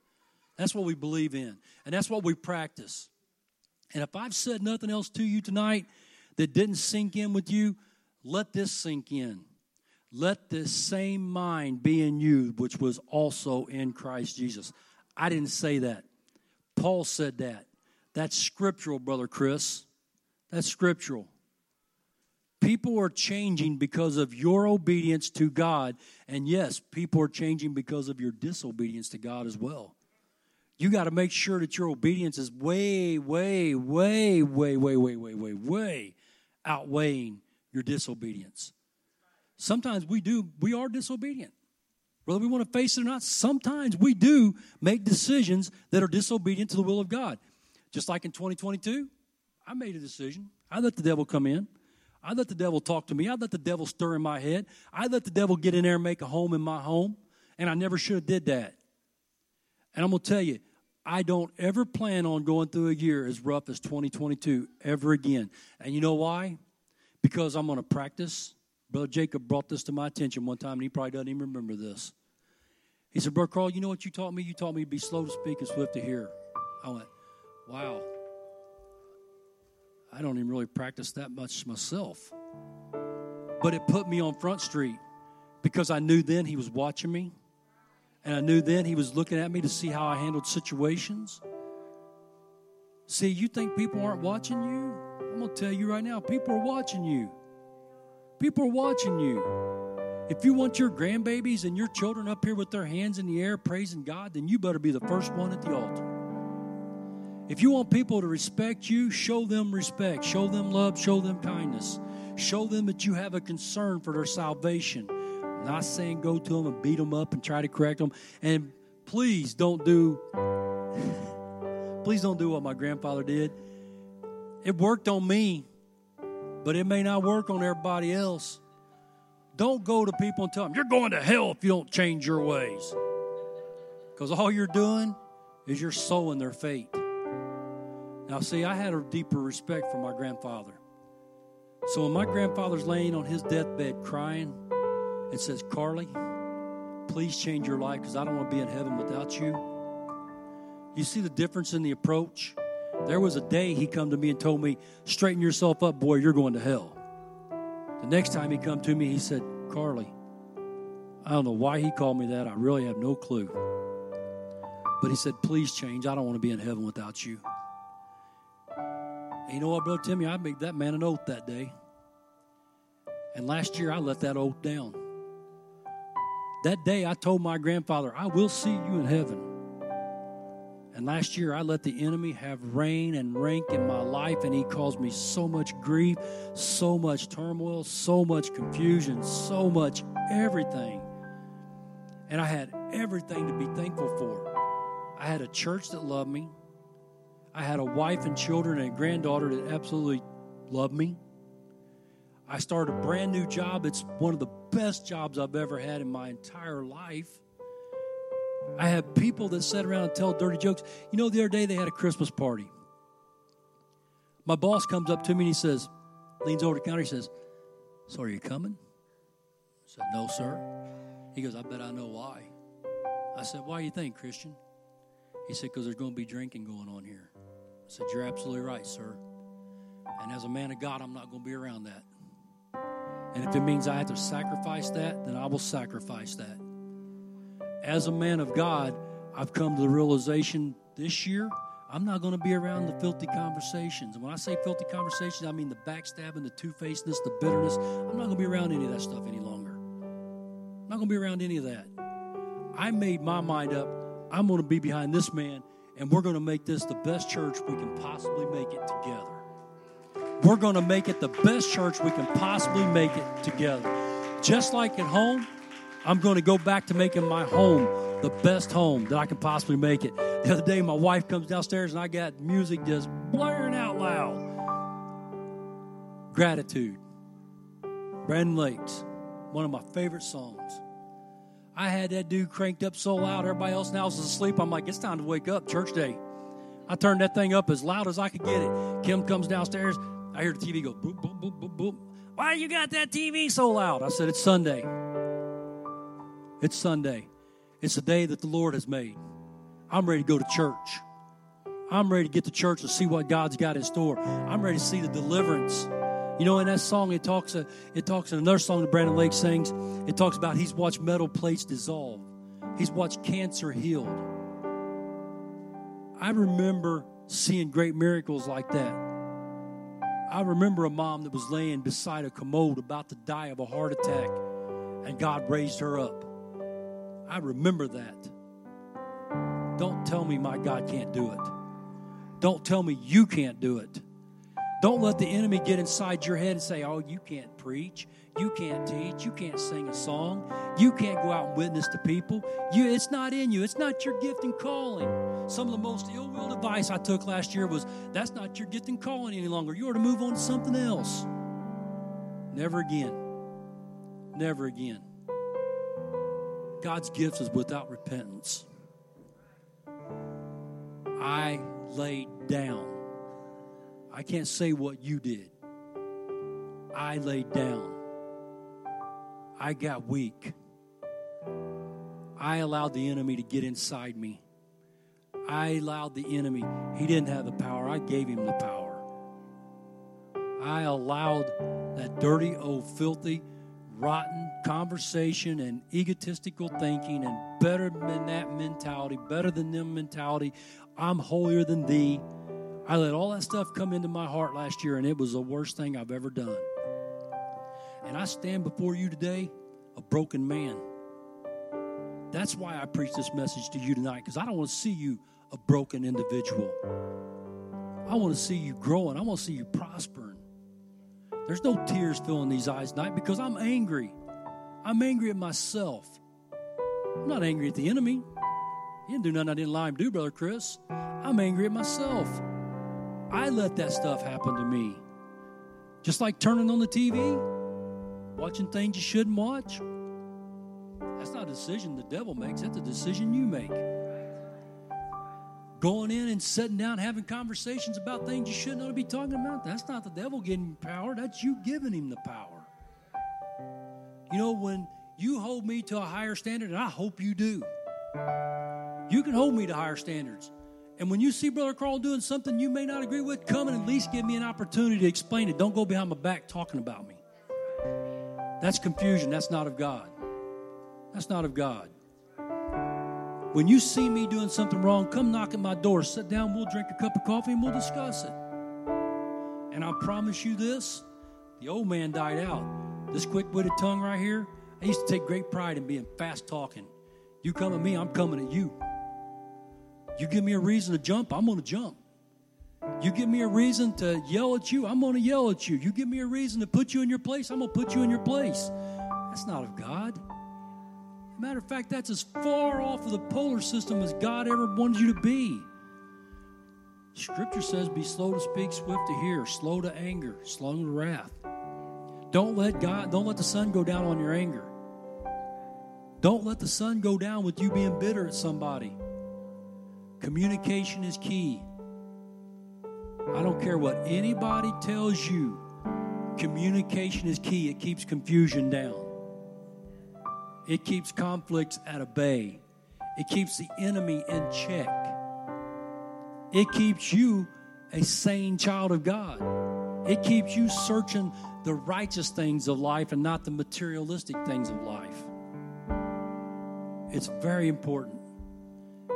Speaker 2: That's what we believe in, and that's what we practice. And if I've said nothing else to you tonight that didn't sink in with you, let this sink in. Let this same mind be in you, which was also in Christ Jesus. I didn't say that. Paul said that. That's scriptural, Brother Chris. That's scriptural. People are changing because of your obedience to God. And yes, people are changing because of your disobedience to God as well. You got to make sure that your obedience is way, way, way, way, way, way, way, way, way outweighing your disobedience. Sometimes we do, we are disobedient. Whether we want to face it or not, sometimes we do make decisions that are disobedient to the will of God. Just like in 2022, I made a decision. I let the devil come in. I let the devil talk to me. I let the devil stir in my head. I let the devil get in there and make a home in my home. And I never should have did that. And I'm going to tell you, I don't ever plan on going through a year as rough as 2022 ever again. And you know why? Because I'm going to practice Brother Jacob brought this to my attention one time, and he probably doesn't even remember this. He said, Brother Carl, you know what you taught me? You taught me to be slow to speak and swift to hear. I went, wow. I don't even really practice that much myself. But it put me on Front Street because I knew then he was watching me. And I knew then he was looking at me to see how I handled situations. See, you think people aren't watching you? I'm going to tell you right now, people are watching you. People are watching you. If you want your grandbabies and your children up here with their hands in the air praising God, then you better be the first one at the altar. If you want people to respect you, show them respect, show them love, show them kindness. Show them that you have a concern for their salvation. Not saying go to them and beat them up and try to correct them. And please don't do please don't do what my grandfather did. It worked on me but it may not work on everybody else. Don't go to people and tell them, you're going to hell if you don't change your ways. Because all you're doing is you're sowing their fate. Now, see, I had a deeper respect for my grandfather. So when my grandfather's laying on his deathbed crying and says, Carly, please change your life because I don't want to be in heaven without you. You see the difference in the approach? There was a day he come to me and told me, straighten yourself up, boy, you're going to hell. The next time he come to me, he said, Carly, I don't know why he called me that. I really have no clue. But he said, please change. I don't want to be in heaven without you. And you know what, Brother Timmy? I made that man an oath that day. And last year, I let that oath down. That day, I told my grandfather, I will see you in heaven. And last year, I let the enemy have reign and rank in my life, and he caused me so much grief, so much turmoil, so much confusion, so much everything. And I had everything to be thankful for. I had a church that loved me, I had a wife and children and a granddaughter that absolutely loved me. I started a brand new job. It's one of the best jobs I've ever had in my entire life. I have people that sit around and tell dirty jokes. You know, the other day they had a Christmas party. My boss comes up to me and he says, leans over the counter, he says, So are you coming? I said, No, sir. He goes, I bet I know why. I said, Why do you think, Christian? He said, Because there's going to be drinking going on here. I said, You're absolutely right, sir. And as a man of God, I'm not going to be around that. And if it means I have to sacrifice that, then I will sacrifice that as a man of God, I've come to the realization this year I'm not going to be around the filthy conversations. And when I say filthy conversations, I mean the backstabbing, the two facedness, the bitterness. I'm not going to be around any of that stuff any longer. I'm not going to be around any of that. I made my mind up. I'm going to be behind this man, and we're going to make this the best church we can possibly make it together. We're going to make it the best church we can possibly make it together. Just like at home, I'm going to go back to making my home the best home that I can possibly make it. The other day, my wife comes downstairs and I got music just blaring out loud. Gratitude. Brandon Lake's, one of my favorite songs. I had that dude cranked up so loud, everybody else now is asleep. I'm like, it's time to wake up, church day. I turned that thing up as loud as I could get it. Kim comes downstairs. I hear the TV go boop, boop, boop, boop, boop. Why you got that TV so loud? I said, It's Sunday. It's Sunday. It's the day that the Lord has made. I'm ready to go to church. I'm ready to get to church and see what God's got in store. I'm ready to see the deliverance. You know, in that song, it talks. Uh, it talks in another song that Brandon Lake sings. It talks about he's watched metal plates dissolve. He's watched cancer healed. I remember seeing great miracles like that. I remember a mom that was laying beside a commode about to die of a heart attack, and God raised her up. I remember that. Don't tell me my God can't do it. Don't tell me you can't do it. Don't let the enemy get inside your head and say, oh, you can't preach. You can't teach. You can't sing a song. You can't go out and witness to people. You, it's not in you. It's not your gift and calling. Some of the most ill will advice I took last year was that's not your gift and calling any longer. You ought to move on to something else. Never again. Never again. God's gift is without repentance. I laid down. I can't say what you did. I laid down. I got weak. I allowed the enemy to get inside me. I allowed the enemy. He didn't have the power. I gave him the power. I allowed that dirty, old, filthy, rotten conversation and egotistical thinking and better than that mentality, better than them mentality. I'm holier than thee. I let all that stuff come into my heart last year, and it was the worst thing I've ever done. And I stand before you today a broken man. That's why I preach this message to you tonight, because I don't want to see you a broken individual. I want to see you growing, I want to see you prospering. There's no tears filling these eyes tonight because I'm angry. I'm angry at myself. I'm not angry at the enemy. He didn't do nothing I didn't lie him do, Brother Chris. I'm angry at myself. I let that stuff happen to me. Just like turning on the TV, watching things you shouldn't watch. That's not a decision the devil makes, that's a decision you make. Going in and sitting down having conversations about things you shouldn't ought to be talking about, that's not the devil getting power, that's you giving him the power. You know, when you hold me to a higher standard, and I hope you do, you can hold me to higher standards. And when you see Brother Carl doing something you may not agree with, come and at least give me an opportunity to explain it. Don't go behind my back talking about me. That's confusion. That's not of God. That's not of God. When you see me doing something wrong, come knock at my door. Sit down, we'll drink a cup of coffee, and we'll discuss it. And I promise you this the old man died out. This quick witted tongue right here, I used to take great pride in being fast talking. You come at me, I'm coming at you. You give me a reason to jump, I'm going to jump. You give me a reason to yell at you, I'm going to yell at you. You give me a reason to put you in your place, I'm going to put you in your place. That's not of God. Matter of fact, that's as far off of the polar system as God ever wanted you to be. Scripture says, Be slow to speak, swift to hear, slow to anger, slow to wrath. Don't let God, don't let the sun go down on your anger. Don't let the sun go down with you being bitter at somebody. Communication is key. I don't care what anybody tells you, communication is key. It keeps confusion down, it keeps conflicts at a bay, it keeps the enemy in check, it keeps you a sane child of God. It keeps you searching the righteous things of life and not the materialistic things of life. It's very important.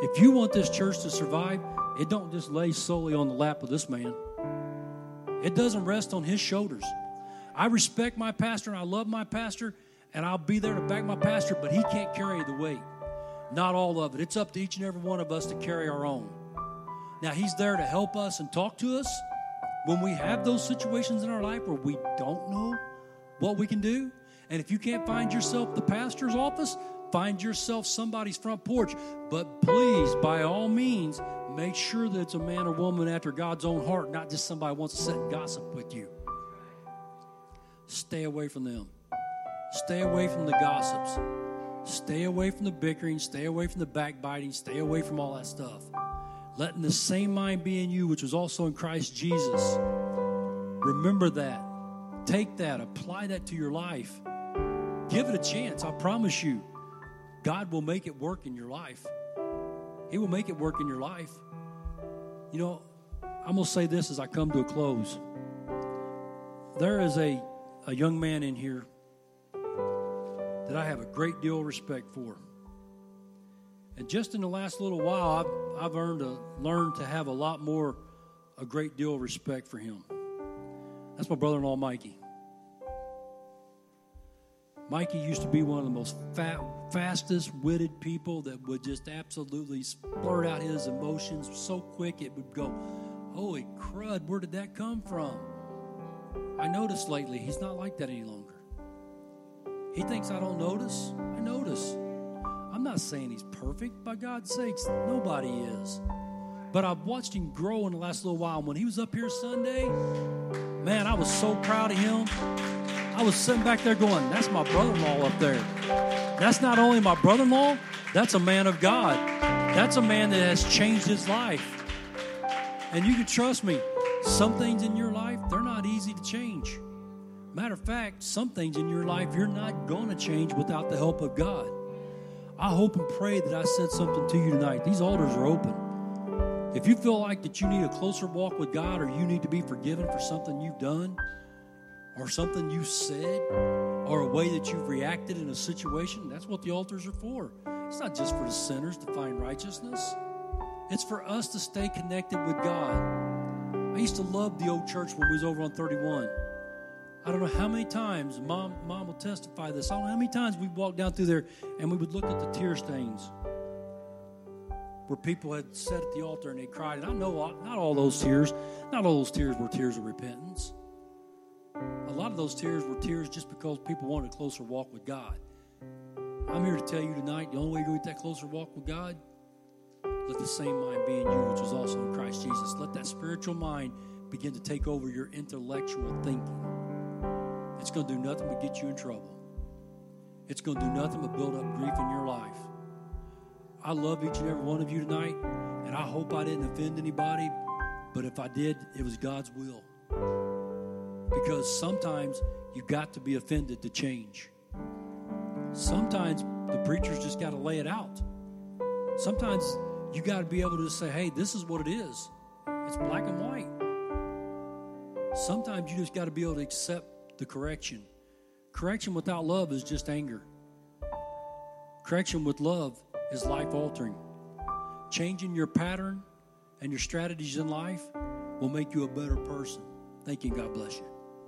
Speaker 2: If you want this church to survive, it don't just lay solely on the lap of this man. It doesn't rest on his shoulders. I respect my pastor and I love my pastor, and I'll be there to back my pastor, but he can't carry the weight. Not all of it. It's up to each and every one of us to carry our own. Now, he's there to help us and talk to us when we have those situations in our life where we don't know what we can do. And if you can't find yourself the pastor's office, find yourself somebody's front porch. But please, by all means, make sure that it's a man or woman after God's own heart, not just somebody who wants to sit and gossip with you. Stay away from them. Stay away from the gossips. Stay away from the bickering. Stay away from the backbiting. Stay away from all that stuff. Letting the same mind be in you, which was also in Christ Jesus. Remember that. Take that. Apply that to your life. Give it a chance. I promise you, God will make it work in your life. He will make it work in your life. You know, I'm going to say this as I come to a close. There is a, a young man in here that I have a great deal of respect for. And just in the last little while, I've, I've earned a, learned to have a lot more, a great deal of respect for him. That's my brother in law, Mikey. Mikey used to be one of the most fat, fastest witted people that would just absolutely blurt out his emotions so quick it would go, Holy crud, where did that come from? I noticed lately he's not like that any longer. He thinks I don't notice. I notice. I'm not saying he's perfect, by God's sakes, nobody is. But I've watched him grow in the last little while. And When he was up here Sunday, man, I was so proud of him. I was sitting back there going, That's my brother in law up there. That's not only my brother in law, that's a man of God. That's a man that has changed his life. And you can trust me, some things in your life, they're not easy to change. Matter of fact, some things in your life you're not going to change without the help of God. I hope and pray that I said something to you tonight. These altars are open. If you feel like that you need a closer walk with God or you need to be forgiven for something you've done or something you said or a way that you've reacted in a situation, that's what the altars are for. It's not just for the sinners to find righteousness. It's for us to stay connected with God. I used to love the old church when we was over on 31. I don't know how many times, mom, mom will testify this. I don't know how many times we walked down through there and we would look at the tear stains where people had sat at the altar and they cried. And I know not all those tears, not all those tears were tears of repentance. A lot of those tears were tears just because people wanted a closer walk with God. I'm here to tell you tonight the only way to get that closer walk with God, let the same mind be in you, which was also in Christ Jesus. Let that spiritual mind begin to take over your intellectual thinking. It's going to do nothing but get you in trouble. It's going to do nothing but build up grief in your life. I love each and every one of you tonight, and I hope I didn't offend anybody, but if I did, it was God's will. Because sometimes you got to be offended to change. Sometimes the preacher's just got to lay it out. Sometimes you got to be able to say, hey, this is what it is. It's black and white. Sometimes you just got to be able to accept the correction. Correction without love is just anger. Correction with love is life altering. Changing your pattern and your strategies in life will make you a better person. Thank you. God bless you.